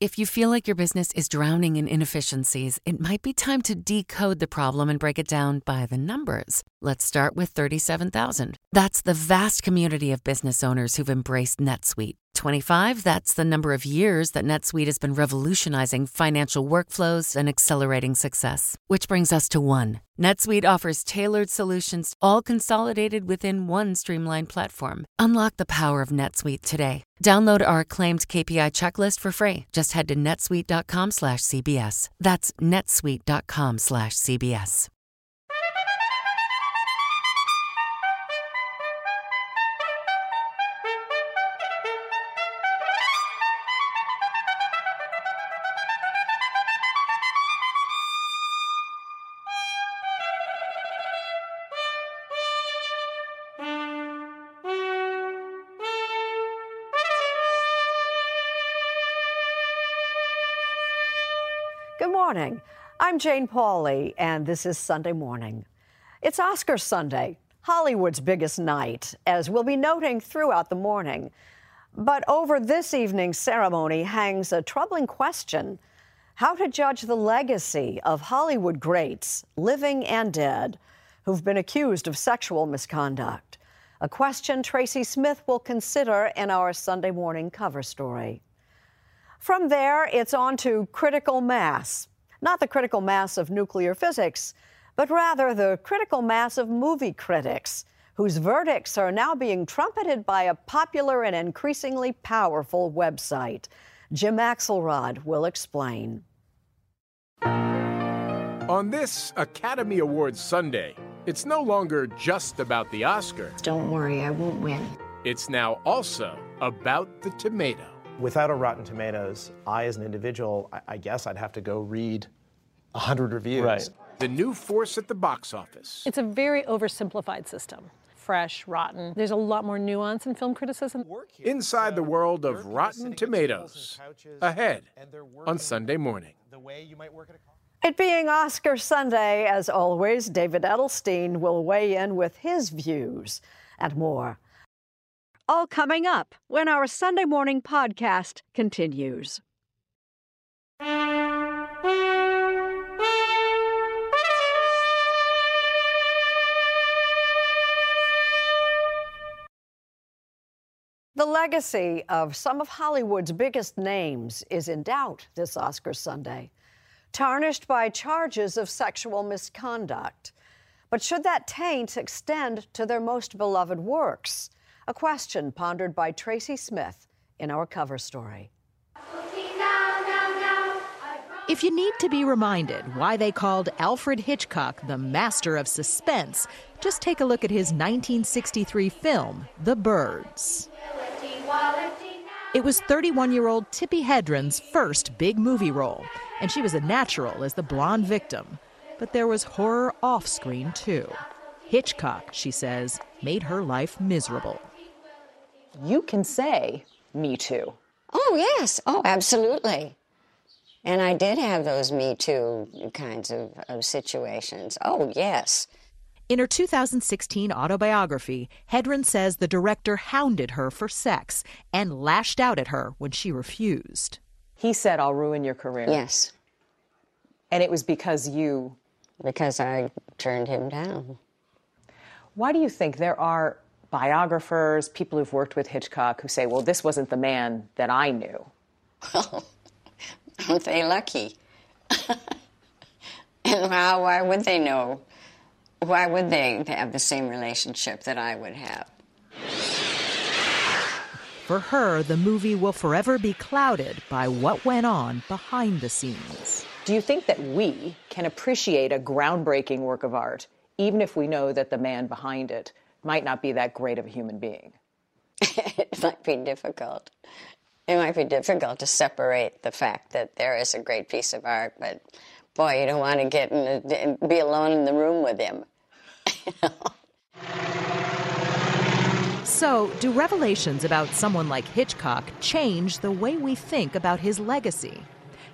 If you feel like your business is drowning in inefficiencies, it might be time to decode the problem and break it down by the numbers. Let's start with 37,000. That's the vast community of business owners who've embraced NetSuite. 25, that's the number of years that NetSuite has been revolutionizing financial workflows and accelerating success. Which brings us to one. NetSuite offers tailored solutions, all consolidated within one streamlined platform. Unlock the power of NetSuite today. Download our acclaimed KPI checklist for free. Just head to netsuite.com/cbs. That's netsuite.com/cbs. morning. I'm Jane Pauley, and this is Sunday Morning. It's Oscar Sunday, Hollywood's biggest night, as we'll be noting throughout the morning. But over this evening's ceremony hangs a troubling question how to judge the legacy of Hollywood greats, living and dead, who've been accused of sexual misconduct. A question Tracy Smith will consider in our Sunday morning cover story. From there, it's on to critical mass. Not the critical mass of nuclear physics, but rather the critical mass of movie critics, whose verdicts are now being trumpeted by a popular and increasingly powerful website. Jim Axelrod will explain. On this Academy Awards Sunday, it's no longer just about the Oscar. Don't worry, I won't win. It's now also about the tomato. Without a Rotten Tomatoes, I, as an individual, I, I guess I'd have to go read 100 reviews. Right. The new force at the box office. It's a very oversimplified system. Fresh, rotten. There's a lot more nuance in film criticism. Inside the world of Rotten Tomatoes. Ahead on Sunday morning. It being Oscar Sunday, as always, David Edelstein will weigh in with his views and more. All coming up when our Sunday morning podcast continues. The legacy of some of Hollywood's biggest names is in doubt this Oscar Sunday, tarnished by charges of sexual misconduct. But should that taint extend to their most beloved works? A question pondered by Tracy Smith in our cover story. If you need to be reminded why they called Alfred Hitchcock the master of suspense, just take a look at his 1963 film, The Birds. It was 31 year old Tippi Hedren's first big movie role, and she was a natural as the blonde victim. But there was horror off screen, too. Hitchcock, she says, made her life miserable. You can say, Me Too. Oh, yes. Oh, absolutely. And I did have those Me Too kinds of, of situations. Oh, yes. In her 2016 autobiography, Hedren says the director hounded her for sex and lashed out at her when she refused. He said, I'll ruin your career. Yes. And it was because you. Because I turned him down. Why do you think there are biographers, people who've worked with Hitchcock, who say, well, this wasn't the man that I knew? Well, aren't they lucky? and how, why would they know? Why would they have the same relationship that I would have? For her, the movie will forever be clouded by what went on behind the scenes. Do you think that we can appreciate a groundbreaking work of art, even if we know that the man behind it might not be that great of a human being? it might be difficult. It might be difficult to separate the fact that there is a great piece of art, but boy, you don't want to get in the, be alone in the room with him. So, do revelations about someone like Hitchcock change the way we think about his legacy?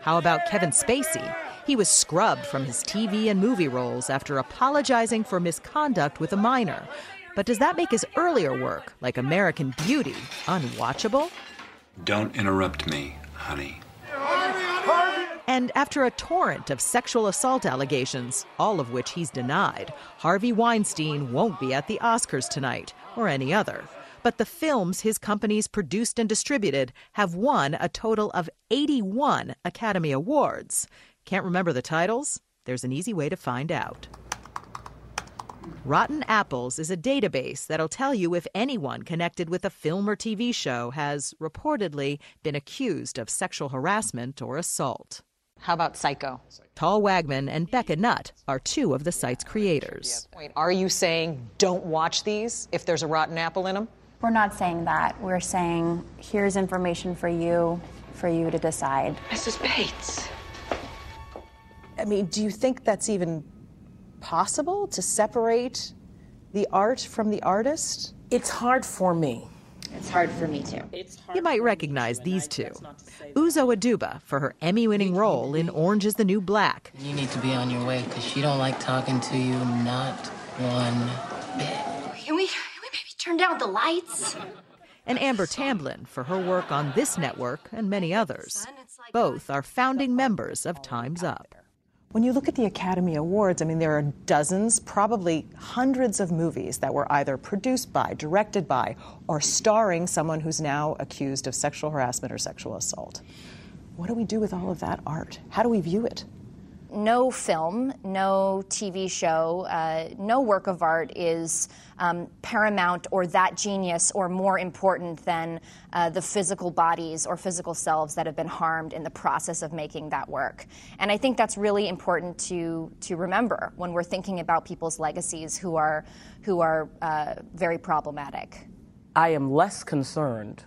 How about Kevin Spacey? He was scrubbed from his TV and movie roles after apologizing for misconduct with a minor. But does that make his earlier work, like American Beauty, unwatchable? Don't interrupt me, honey. And after a torrent of sexual assault allegations, all of which he's denied, Harvey Weinstein won't be at the Oscars tonight, or any other. But the films his companies produced and distributed have won a total of 81 Academy Awards. Can't remember the titles? There's an easy way to find out. Rotten Apples is a database that'll tell you if anyone connected with a film or TV show has reportedly been accused of sexual harassment or assault. How about Psycho? Tal Wagman and Becca Nutt are two of the site's creators. Are you saying don't watch these if there's a rotten apple in them? We're not saying that. We're saying here's information for you, for you to decide. Mrs. Bates. I mean, do you think that's even possible to separate the art from the artist? It's hard for me. It's hard for me too. You might recognize these two. Uzo Aduba for her Emmy-winning role in Orange is the New Black. You need to be on your way because she don't like talking to you, not one bit. Can we, can we maybe turn down the lights? And Amber Tamblyn for her work on this network and many others. Both are founding members of Time's Up. When you look at the Academy Awards, I mean, there are dozens, probably hundreds of movies that were either produced by, directed by, or starring someone who's now accused of sexual harassment or sexual assault. What do we do with all of that art? How do we view it? No film, no TV show, uh, no work of art is um, paramount or that genius or more important than uh, the physical bodies or physical selves that have been harmed in the process of making that work. And I think that's really important to to remember when we're thinking about people's legacies who are who are uh, very problematic. I am less concerned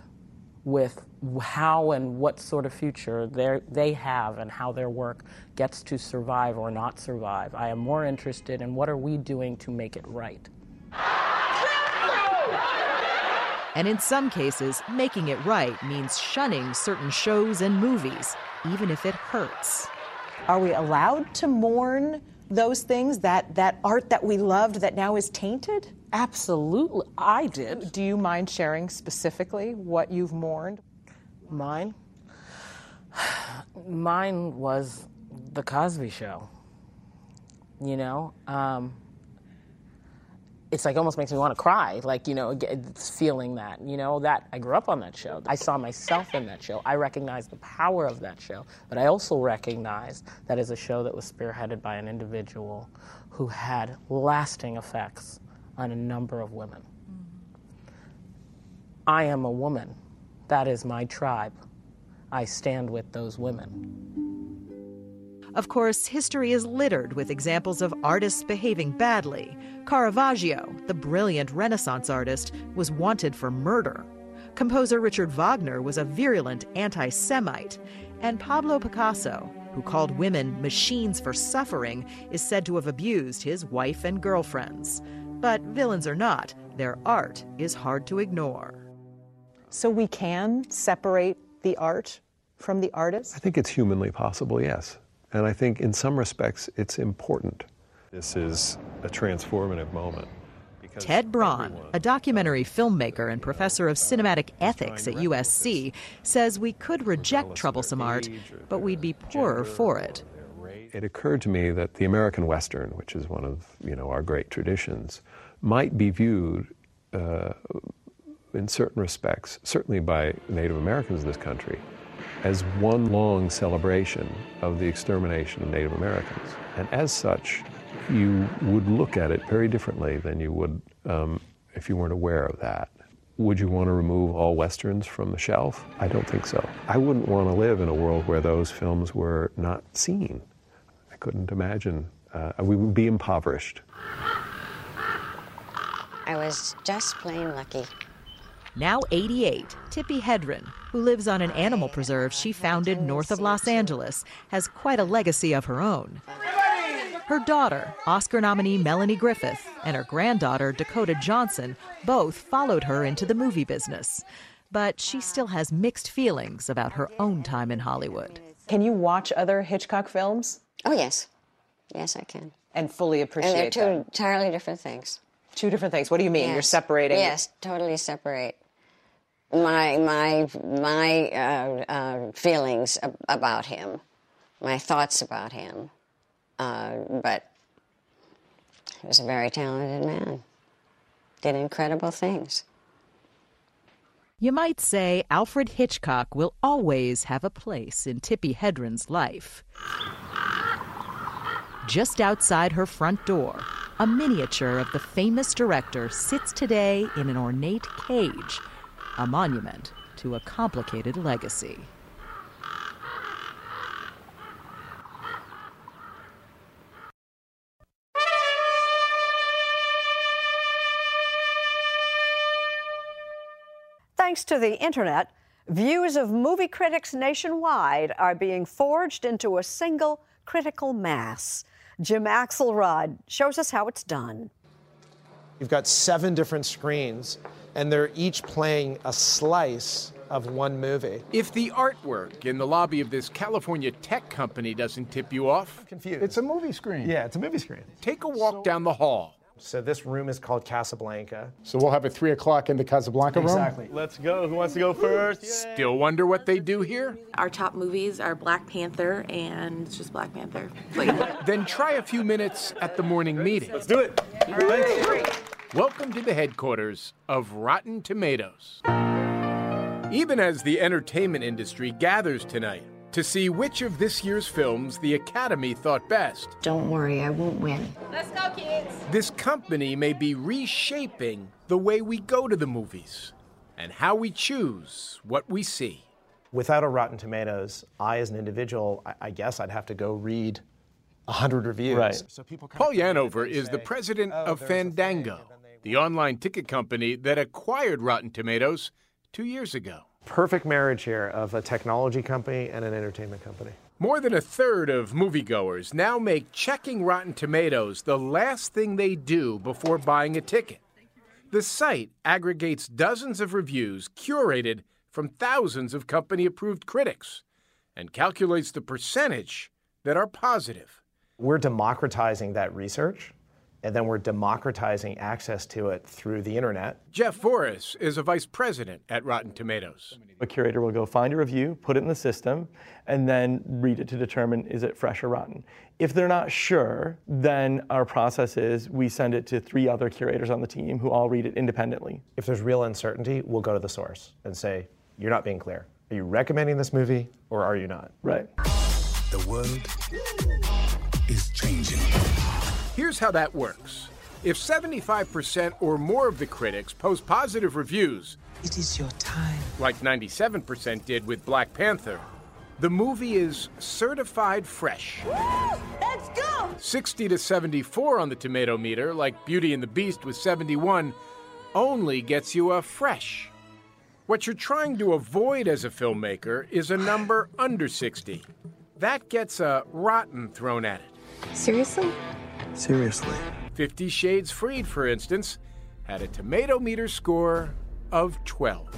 with how and what sort of future they have and how their work gets to survive or not survive. I am more interested in what are we doing to make it right. And in some cases, making it right means shunning certain shows and movies, even if it hurts. Are we allowed to mourn those things, that, that art that we loved that now is tainted? Absolutely. I did. Do you mind sharing specifically what you've mourned? Mine? Mine was The Cosby Show. You know? Um, it's like almost makes me want to cry, like, you know, feeling that, you know, that I grew up on that show. I saw myself in that show. I recognize the power of that show, but I also recognize that is a show that was spearheaded by an individual who had lasting effects on a number of women. Mm-hmm. I am a woman. That is my tribe. I stand with those women. Of course, history is littered with examples of artists behaving badly. Caravaggio, the brilliant Renaissance artist, was wanted for murder. Composer Richard Wagner was a virulent anti Semite. And Pablo Picasso, who called women machines for suffering, is said to have abused his wife and girlfriends. But villains or not, their art is hard to ignore. So we can separate the art from the artist? I think it's humanly possible, yes. And I think in some respects it's important. This is a transformative moment. Ted Braun, a documentary filmmaker and professor of cinematic ethics at USC, says we could reject troublesome art, but we'd be poorer for it. It occurred to me that the American Western, which is one of you know our great traditions, might be viewed uh, in certain respects, certainly by Native Americans in this country, as one long celebration of the extermination of Native Americans. And as such, you would look at it very differently than you would um, if you weren't aware of that. Would you want to remove all westerns from the shelf? I don't think so. I wouldn't want to live in a world where those films were not seen. I couldn't imagine. Uh, we would be impoverished. I was just plain lucky. Now 88, Tippi Hedren, who lives on an animal preserve she founded north of Los Angeles, has quite a legacy of her own. Her daughter, Oscar nominee Melanie Griffith, and her granddaughter, Dakota Johnson, both followed her into the movie business. But she still has mixed feelings about her own time in Hollywood. Can you watch other Hitchcock films? Oh, yes. Yes, I can. And fully appreciate And they're two them. entirely different things. Two different things. What do you mean? Yes. You're separating? Yes, totally separate. My my my uh, uh, feelings ab- about him my thoughts about him. Uh, but he was a very talented man, did incredible things. You might say Alfred Hitchcock will always have a place in Tippi Hedren's life. Just outside her front door, a miniature of the famous director sits today in an ornate cage, a monument to a complicated legacy. Thanks to the internet, views of movie critics nationwide are being forged into a single critical mass. Jim Axelrod shows us how it's done. You've got seven different screens, and they're each playing a slice of one movie. If the artwork in the lobby of this California tech company doesn't tip you off, confused. It's a movie screen. Yeah, it's a movie screen. Take a walk down the hall. So this room is called Casablanca. So we'll have a three o'clock in the Casablanca room. Exactly. Let's go. Who wants to go first? Still wonder what they do here? Our top movies are Black Panther and it's just Black Panther. then try a few minutes at the morning meeting. Let's do it. Welcome to the headquarters of Rotten Tomatoes. Even as the entertainment industry gathers tonight to see which of this year's films the Academy thought best, Don't worry, I won't win. Let's go, kids. this company may be reshaping the way we go to the movies and how we choose what we see. Without a Rotten Tomatoes, I, as an individual, I, I guess I'd have to go read 100 reviews. Right. So people Paul Yanover is the president oh, of Fandango, the online ticket company that acquired Rotten Tomatoes two years ago. Perfect marriage here of a technology company and an entertainment company. More than a third of moviegoers now make checking Rotten Tomatoes the last thing they do before buying a ticket. The site aggregates dozens of reviews curated from thousands of company approved critics and calculates the percentage that are positive. We're democratizing that research, and then we're democratizing access to it through the internet. Jeff Voris is a vice president at Rotten Tomatoes. A curator will go find a review, put it in the system, and then read it to determine is it fresh or rotten. If they're not sure, then our process is we send it to three other curators on the team who all read it independently. If there's real uncertainty, we'll go to the source and say, You're not being clear. Are you recommending this movie or are you not? Right. The world is changing. Here's how that works. If 75% or more of the critics post positive reviews, It is your time. like 97% did with Black Panther, the movie is certified fresh. Let's go. 60 to 74 on the tomato meter, like Beauty and the Beast with 71, only gets you a fresh. What you're trying to avoid as a filmmaker is a number under 60. That gets a rotten thrown at it. Seriously? Seriously. Fifty Shades Freed, for instance, had a tomato meter score of 12.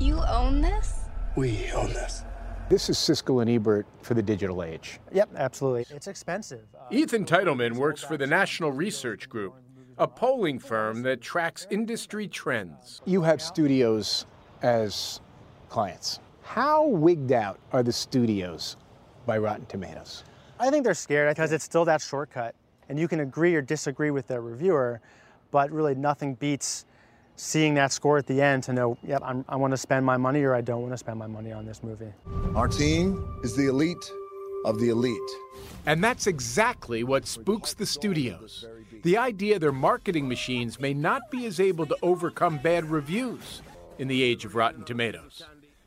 You own this? We own this. This is Siskel and Ebert for the digital age. Yep, absolutely. It's expensive. Uh, Ethan Titelman works for the National Research Group, a polling firm that tracks industry trends. You have studios as clients. How wigged out are the studios by Rotten Tomatoes? I think they're scared because it's still that shortcut. And you can agree or disagree with their reviewer, but really nothing beats seeing that score at the end to know, yep, I'm, I want to spend my money or I don't want to spend my money on this movie. Our team is the elite of the elite. And that's exactly what spooks the studios. The idea their marketing machines may not be as able to overcome bad reviews in the age of Rotten Tomatoes.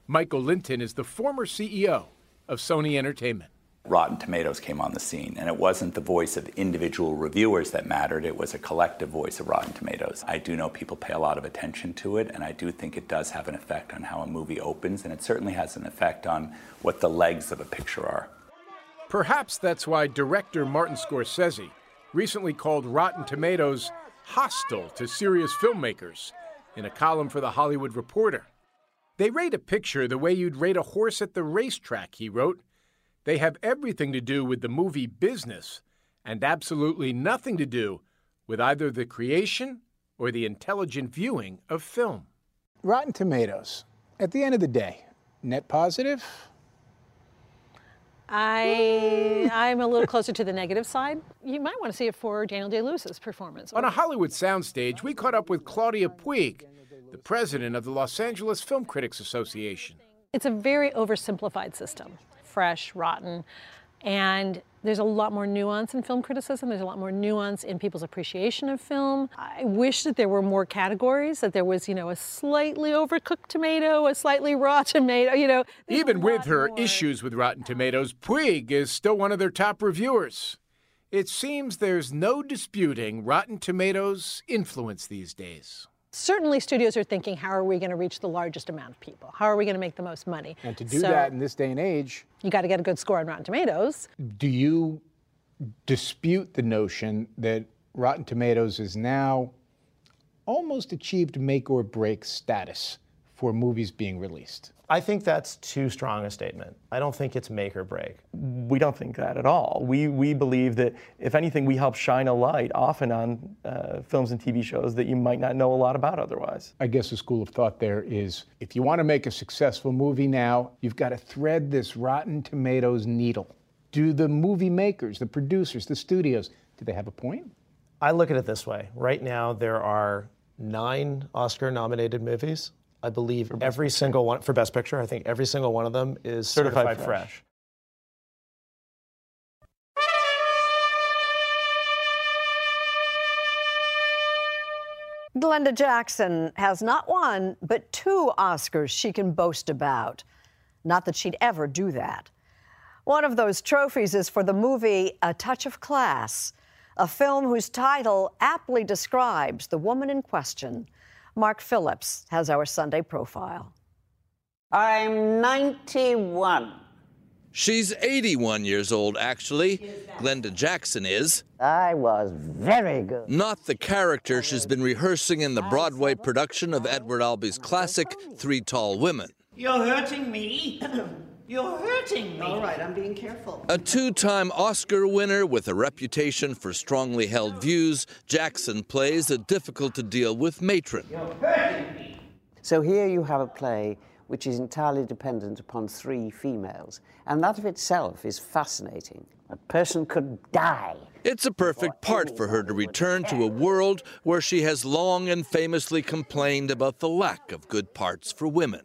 Michael Lynton is the former CEO of Sony Entertainment. Rotten Tomatoes came on the scene, and it wasn't the voice of individual reviewers that mattered, it was a collective voice of Rotten Tomatoes. I do know people pay a lot of attention to it, and I do think it does have an effect on how a movie opens, and it certainly has an effect on what the legs of a picture are. Perhaps that's why director Martin Scorsese recently called Rotten Tomatoes hostile to serious filmmakers in a column for The Hollywood Reporter. They rate a picture the way you'd rate a horse at the racetrack, he wrote. They have everything to do with the movie business and absolutely nothing to do with either the creation or the intelligent viewing of film. Rotten Tomatoes, at the end of the day, net positive I I'm a little closer to the negative side. You might want to see it for Daniel Day Lewis's performance. On a Hollywood soundstage, we caught up with Claudia Puig, the president of the Los Angeles Film Critics Association. It's a very oversimplified system, fresh, rotten, and there's a lot more nuance in film criticism. There's a lot more nuance in people's appreciation of film. I wish that there were more categories, that there was, you know, a slightly overcooked tomato, a slightly raw tomato, you know. Even with her more. issues with Rotten Tomatoes, Puig is still one of their top reviewers. It seems there's no disputing Rotten Tomatoes' influence these days. Certainly, studios are thinking, how are we going to reach the largest amount of people? How are we going to make the most money? And to do so, that in this day and age, you got to get a good score on Rotten Tomatoes. Do you dispute the notion that Rotten Tomatoes is now almost achieved make or break status for movies being released? I think that's too strong a statement. I don't think it's make or break. We don't think that at all. We, we believe that, if anything, we help shine a light often on uh, films and TV shows that you might not know a lot about otherwise. I guess the school of thought there is if you want to make a successful movie now, you've got to thread this Rotten Tomatoes needle. Do the movie makers, the producers, the studios, do they have a point? I look at it this way. Right now, there are nine Oscar nominated movies I believe every picture. single one for Best Picture. I think every single one of them is certified, certified fresh. fresh. Glenda Jackson has not one, but two Oscars she can boast about. Not that she'd ever do that. One of those trophies is for the movie A Touch of Class, a film whose title aptly describes the woman in question Mark Phillips has our Sunday profile. I'm 91. She's 81 years old, actually. Glenda Jackson is. I was very good. Not the character she's been rehearsing in the Broadway production of Edward Albee's classic, Three Tall Women. You're hurting me. You're hurting me. All right, I'm being careful. A two time Oscar winner with a reputation for strongly held views, Jackson plays a difficult to deal with matron. You're hurting me. So here you have a play which is entirely dependent upon three females, and that of itself is fascinating. A person could die. It's a perfect part for her to return to a world where she has long and famously complained about the lack of good parts for women.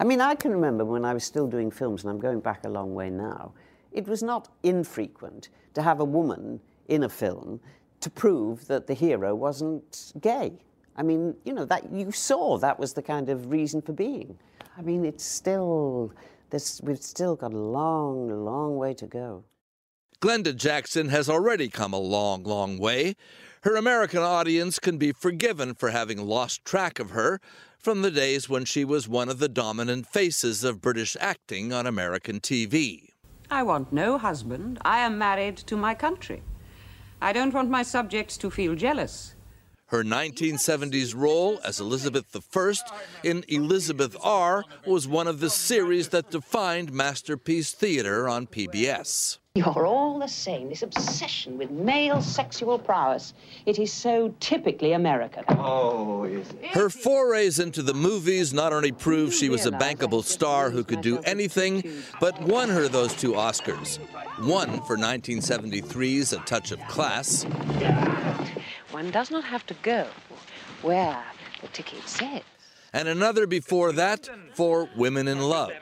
I mean, I can remember when I was still doing films, and I'm going back a long way now, it was not infrequent to have a woman in a film to prove that the hero wasn't gay. I mean, you know, that you saw that was the kind of reason for being. I mean, it's still, this, we've still got a long, long way to go. Glenda Jackson has already come a long, long way. Her American audience can be forgiven for having lost track of her from the days when she was one of the dominant faces of British acting on American TV. I want no husband. I am married to my country. I don't want my subjects to feel jealous. Her 1970s role as Elizabeth I in Elizabeth R was one of the series that defined Masterpiece Theater on PBS. You're all the same. This obsession with male sexual prowess. It is so typically American. Oh, is it? Her forays into the movies not only proved she was a bankable star who could do anything, but won her those two Oscars. One for 1973's A Touch of Class. One does not have to go where the ticket says. And another before that for Women in Love.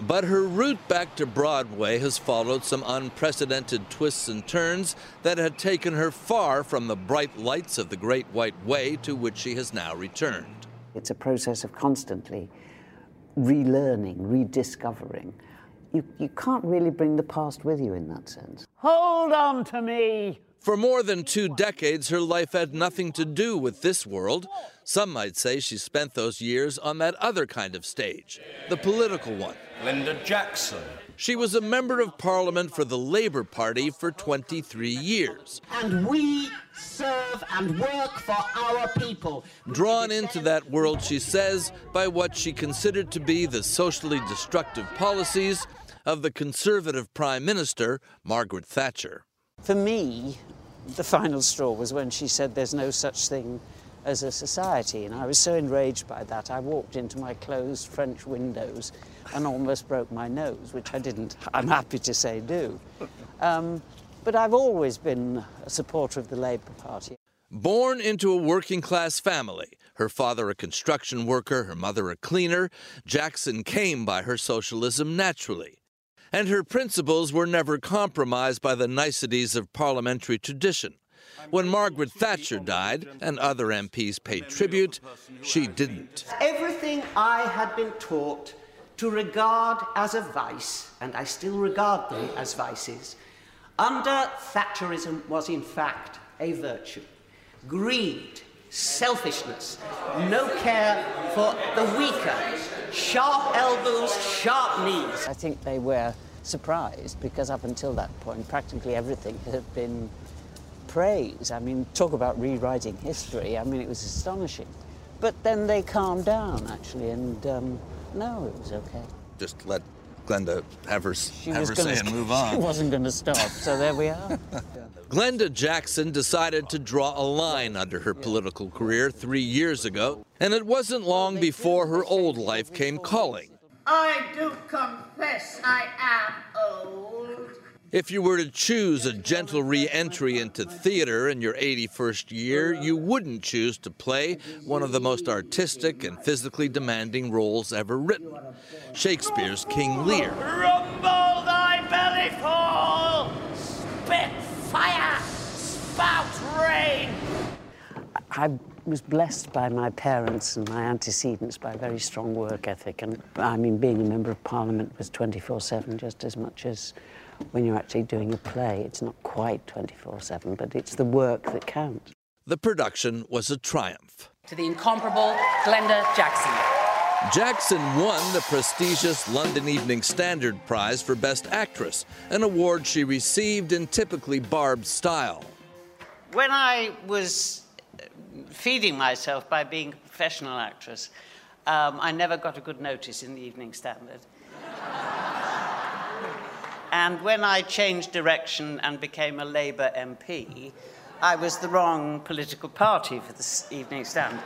But her route back to Broadway has followed some unprecedented twists and turns that had taken her far from the bright lights of the Great White Way to which she has now returned. It's a process of constantly relearning, rediscovering. You, you can't really bring the past with you in that sense. Hold on to me! For more than two decades, her life had nothing to do with this world. Some might say she spent those years on that other kind of stage, the political one. Glenda Jackson. She was a member of parliament for the Labour Party for 23 years. And we serve and work for our people. Drawn into that world, she says, by what she considered to be the socially destructive policies of the Conservative Prime Minister, Margaret Thatcher. For me, the final straw was when she said there's no such thing as a society. And I was so enraged by that, I walked into my closed French windows and almost broke my nose, which I didn't, I'm happy to say, do. Um, but I've always been a supporter of the Labour Party. Born into a working class family, her father a construction worker, her mother a cleaner, Jackson came by her socialism naturally. And her principles were never compromised by the niceties of parliamentary tradition. When Margaret Thatcher died and other MPs paid tribute, she didn't. Everything I had been taught to regard as a vice, and I still regard them as vices, under Thatcherism was in fact a virtue. Greed, selfishness, no care for the weaker, sharp elbows, sharp knees. I think they were surprised because up until that point, practically everything had been praise. I mean, talk about rewriting history. I mean, it was astonishing. But then they calmed down, actually, and um, no, it was okay. Just let Glenda have her, She have was her gonna say and move on. She wasn't going to stop, so there we are. Glenda Jackson decided to draw a line under her political career three years ago, and it wasn't long before her old life came calling. I do confess I am old. If you were to choose a gentle re entry into theater in your 81st year, you wouldn't choose to play one of the most artistic and physically demanding roles ever written Shakespeare's King Lear. Rumble thy belly full, spit fire, spout rain. I was blessed by my parents and my antecedents by a very strong work ethic. And I mean, being a member of parliament was 24 7 just as much as when you're actually doing a play. It's not quite 24 7, but it's the work that counts. The production was a triumph. To the incomparable Glenda Jackson. Jackson won the prestigious London Evening Standard Prize for Best Actress, an award she received in typically barbed style. When I was uh, feeding myself by being a professional actress, um, I never got a good notice in the Evening Standard. And when I changed direction and became a Labour MP, I was the wrong political party for this Evening Standard.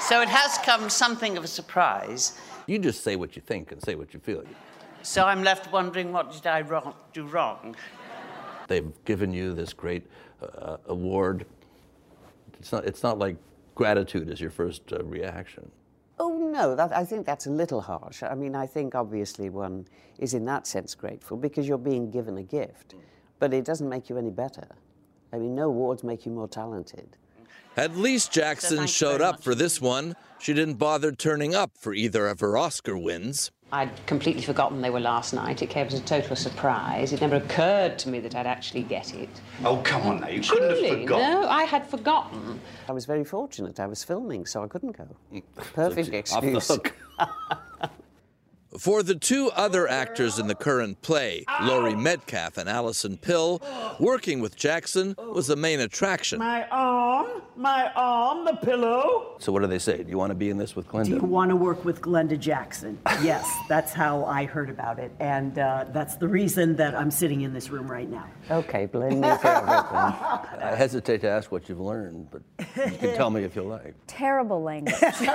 So it has come something of a surprise. You just say what you think and say what you feel. So I'm left wondering what did I wrong, do wrong? They've given you this great uh, award. It's not, it's not like gratitude is your first uh, reaction. Oh, no, that, I think that's a little harsh. I mean, I think obviously one is in that sense grateful because you're being given a gift, but it doesn't make you any better. I mean, no awards make you more talented. At least Jackson showed up for this one. She didn't bother turning up for either of her Oscar wins. I'd completely forgotten they were last night. It came as a total surprise. It never occurred to me that I'd actually get it. Oh, come on now, you couldn't have forgotten. No, I had forgotten. I was very fortunate. I was filming, so I couldn't go. Perfect Off the excuse. hook. For the two other actors in the current play, Laurie Metcalf and Alison Pill, working with Jackson was the main attraction. My arm, my arm, the pillow. So what do they say? Do you want to be in this with Glenda? Do you want to work with Glenda Jackson? Yes, that's how I heard about it. And uh, that's the reason that I'm sitting in this room right now. Okay, blame me for everything. I hesitate to ask what you've learned, but you can tell me if you like. Terrible language. Bad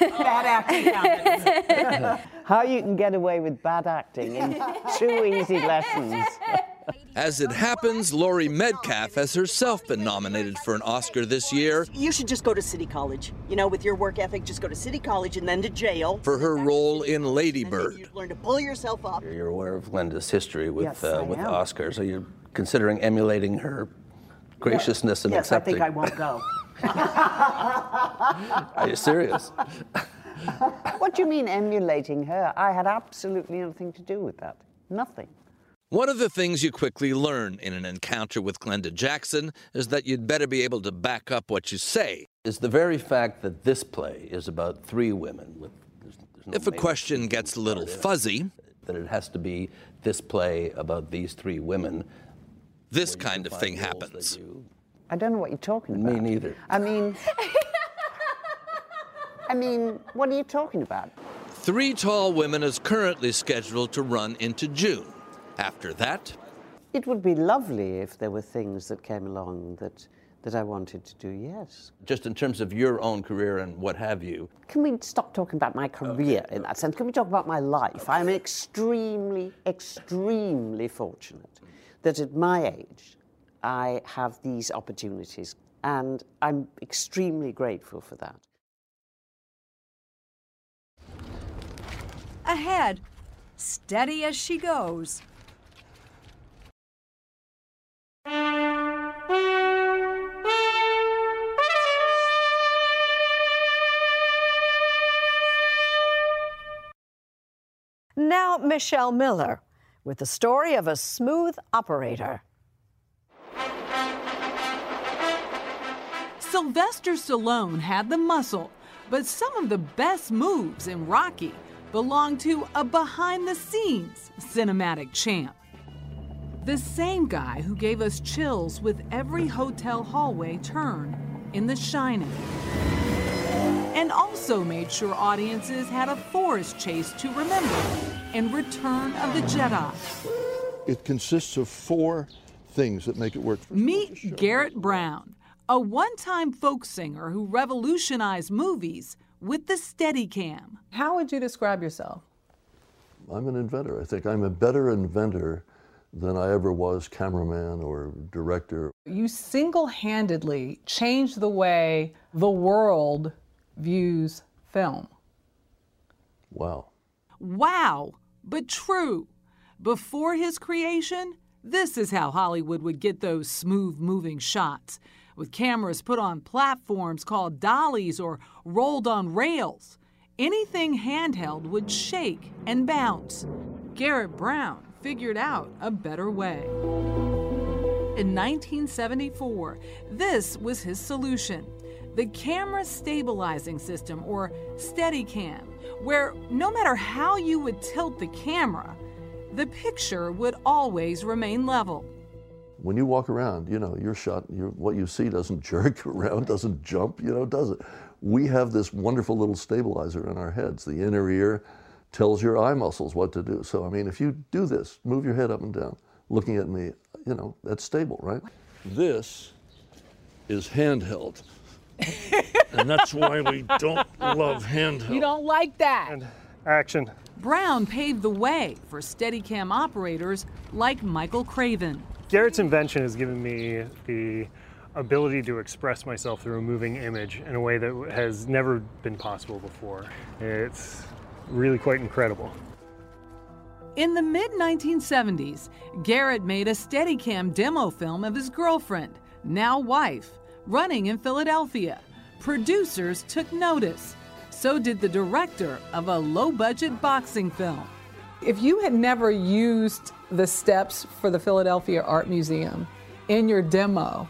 acting. How you can get away with bad acting in two easy lessons. As it happens, Laurie Metcalf has herself been nominated for an Oscar this year You should just go to City College. You know, with your work ethic, just go to City College and then to jail. for her role in Lady Bird. You learn to pull yourself up. You're aware of Glenda's history with Yes, I uh, with Oscars. Are you considering emulating her graciousness and yes, accepting? I think I won't go. Are you serious? What do you mean emulating her? I had absolutely nothing to do with that. Nothing. One of the things you quickly learn in an encounter with Glenda Jackson is that you'd better be able to back up what you say. Is the very fact that this play is about three women with If a question gets a little fuzzy, that it has to be this play about these three women. This kind of thing happens. I don't know what you're talking about. Me neither. I mean, I mean, what are you talking about? Three Tall Women is currently scheduled to run into June. After that, It would be lovely if there were things that came along that, that I wanted to do, yes. Just in terms of your own career and what have you. Can we stop talking about my career in that sense? Can we talk about my life? I'm extremely, extremely fortunate that at my age I have these opportunities, and I'm extremely grateful for that. Ahead, steady as she goes. Now, Michelle Miller with the story of a smooth operator. Sylvester Stallone had the muscle, but some of the best moves in Rocky belong to a behind the scenes cinematic champ. The same guy who gave us chills with every hotel hallway turn in The Shining. And also made sure audiences had a forest chase to remember in Return of the Jedi. It consists of four things that make it work. Meet Garrett Brown, a one time folk singer who revolutionized movies with the Steadicam. How would you describe yourself? I'm an inventor. I think I'm a better inventor than I ever was cameraman or director. You single handedly changed the way the world views film. Wow. Wow, but true. Before his creation, this is how Hollywood would get those smooth moving shots, with cameras put on platforms called dollies or rolled on rails. Anything handheld would shake and bounce. Garrett Brown figured out a better way. In 1974, this was his solution the camera stabilizing system, or Steadicam, where no matter how you would tilt the camera, the picture would always remain level. When you walk around, you know, your shot, what you see doesn't jerk around, doesn't jump, you know, does it? We have this wonderful little stabilizer in our heads. The inner ear tells your eye muscles what to do. So, I mean, if you do this, move your head up and down, looking at me, you know, that's stable, right? This is handheld. and that's why we don't love handheld. You don't like that. And action. Brown paved the way for Steadicam operators like Michael Craven. Garrett's invention has given me the ability to express myself through a moving image in a way that has never been possible before. It's really quite incredible. In the mid 1970s, Garrett made a Steadicam demo film of his girlfriend, now wife, running in Philadelphia. Producers took notice. So did the director of a low budget boxing film. If you had never used the steps for the Philadelphia Art Museum in your demo,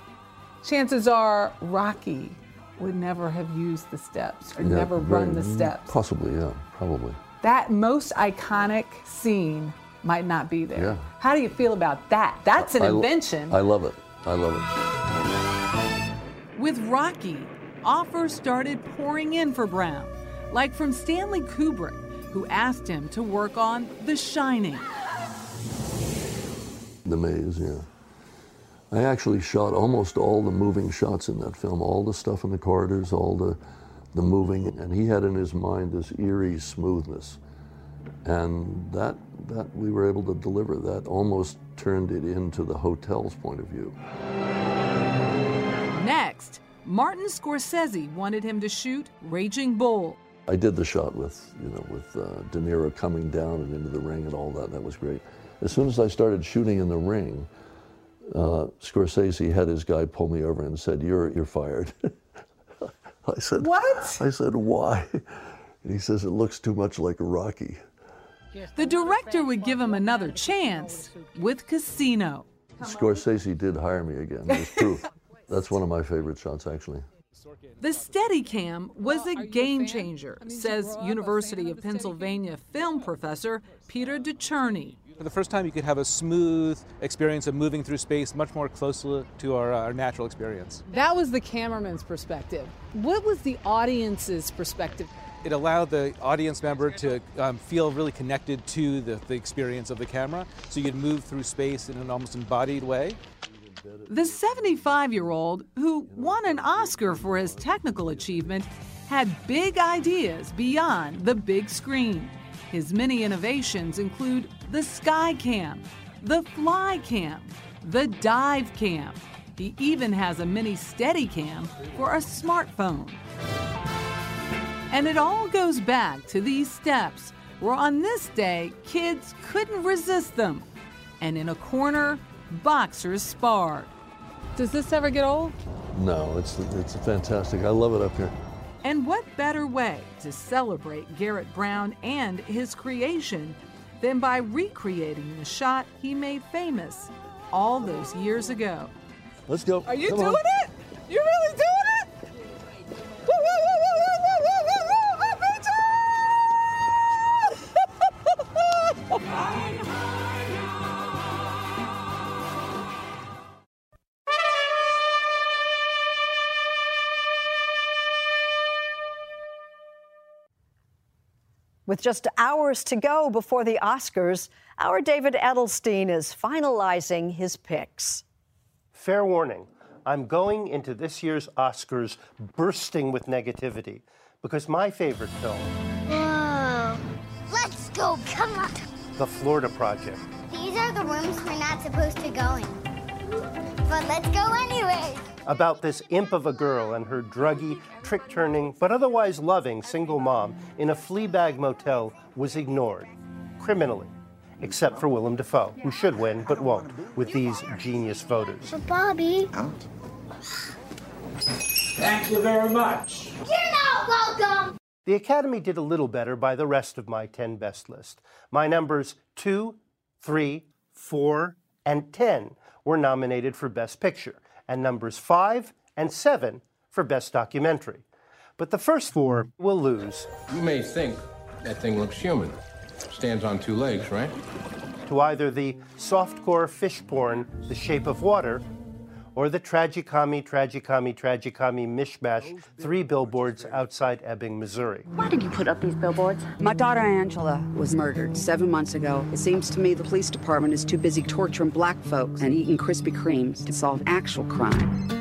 chances are Rocky would never have used the steps or Yeah, never run the steps. Possibly, yeah, probably. That most iconic scene might not be there. Yeah. How do you feel about that? That's an I invention. I love it. I love it. With Rocky, offers started pouring in for Brown, like from Stanley Kubrick, who asked him to work on The Shining. The maze, yeah. I actually shot almost all the moving shots in that film, all the stuff in the corridors, all the, the moving, and he had in his mind this eerie smoothness. And that, that we were able to deliver. That almost turned it into the hotel's point of view. Next, Martin Scorsese wanted him to shoot Raging Bull. I did the shot with, you know, with uh, De Niro coming down and into the ring and all that. That was great. As soon as I started shooting in the ring, uh, Scorsese had his guy pull me over and said, "You're you're fired." I said, "What?" I said, "Why?" And he says, "It looks too much like Rocky." The director would give him another chance with Casino. Scorsese did hire me again. There's proof. That's one of my favorite shots, actually. The Steadicam was a game changer, says University of Pennsylvania film professor Peter DeCherney. For the first time, you could have a smooth experience of moving through space, much more closer to our, our natural experience. That was the cameraman's perspective. What was the audience's perspective? it allowed the audience member to um, feel really connected to the, the experience of the camera. So you could move through space in an almost embodied way. The 75 year old, who won an Oscar for his technical achievement, had big ideas beyond the big screen. His many innovations include the Sky Cam, the Fly Cam, the Dive Cam. He even has a mini Steadicam for a smartphone. And it all goes back to these steps, where on this day, kids couldn't resist them. And in a corner, boxers sparred. Does this ever get old? No, it's it's fantastic. I love it up here. And what better way to celebrate Garrett Brown and his creation than by recreating the shot he made famous all those years ago? Let's go. Are you Come doing on. it? You really doing With just hours to go before the Oscars, our David Edelstein is finalizing his picks. Fair warning I'm going into this year's Oscars bursting with negativity because my favorite film, Whoa. Let's go. Come on. The Florida Project, These are the rooms we're not supposed to go in. But let's go anyway. About this imp of a girl and her druggy, trick turning, but otherwise loving single mom in a Fleabag motel, was ignored criminally. Except for Willem Dafoe, who should win but won't with these genius voters. But Bobby. Thank you very much. You're not welcome. The Academy did a little better by the rest of my 10 best list. My numbers 2, 3, 4, and 10 were nominated for Best Picture, and numbers 5 and 7 for Best Documentary. But the first four will lose You may think that thing looks human. Stands on two legs, right? to either the softcore fish porn, The Shape of Water, or the tragicami, tragicami, tragicami mishmash, three billboards outside Ebbing, Missouri. Why did you put up these billboards? My daughter Angela was murdered seven months ago. It seems to me the police department is too busy torturing black folks and eating Krispy Kremes to solve actual crime.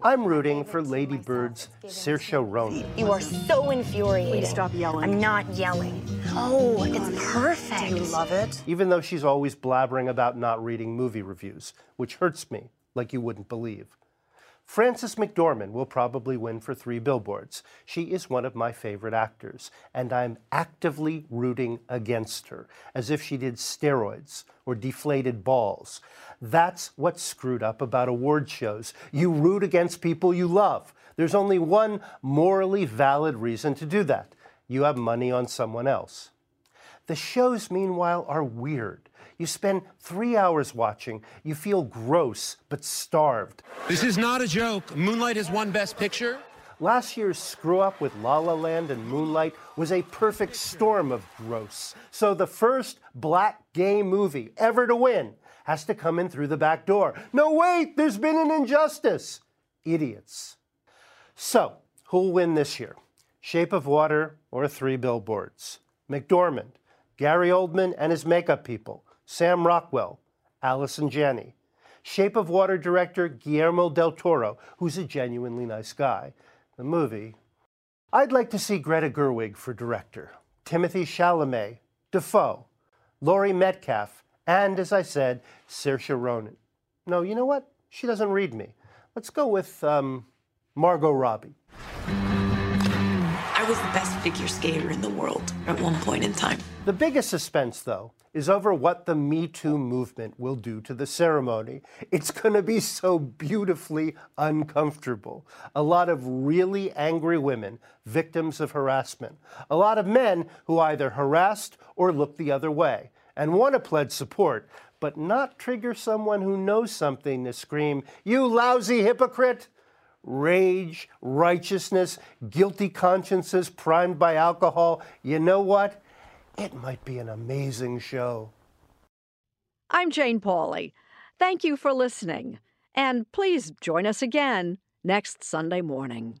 I'm rooting for Lady Bird's Saoirse Ronan. You are so infuriating. Please stop yelling. I'm not yelling. Oh, it's perfect. Do you love it? even though she's always blabbering about not reading movie reviews, which hurts me like you wouldn't believe. Frances McDormand will probably win for three billboards. She is one of my favorite actors, and I'm actively rooting against her, as if she did steroids or deflated balls. That's what's screwed up about award shows. You root against people you love. There's only one morally valid reason to do that you have money on someone else. The shows, meanwhile, are weird. You spend three hours watching, you feel gross but starved. This is not a joke. Moonlight has won Best Picture. Last year's screw up with La La Land and Moonlight was a perfect storm of gross. So the first black gay movie ever to win has to come in through the back door. No, wait, there's been an injustice. Idiots. So, who'll win this year? Shape of Water or Three Billboards? McDormand, Gary Oldman and his makeup people, Sam Rockwell, Allison Janney. Shape of Water director Guillermo del Toro, who's a genuinely nice guy. The movie. I'd like to see Greta Gerwig for director, Timothy Chalamet, Dafoe, Laurie Metcalf, and, as I said, Saoirse Ronan. No, you know what? She doesn't read me. Let's go with um, Margot Robbie. I was the best figure skater in the world at one point in time. The biggest suspense, though, is over what the Me Too movement will do to the ceremony. It's going to be so beautifully uncomfortable. A lot of really angry women, victims of harassment. A lot of men who either harassed or looked the other way and want to pledge support, but not trigger someone who knows something to scream, You lousy hypocrite! Rage, righteousness, guilty consciences primed by alcohol. You know what? It might be an amazing show. I'm Jane Pauley. Thank you for listening. And please join us again next Sunday morning.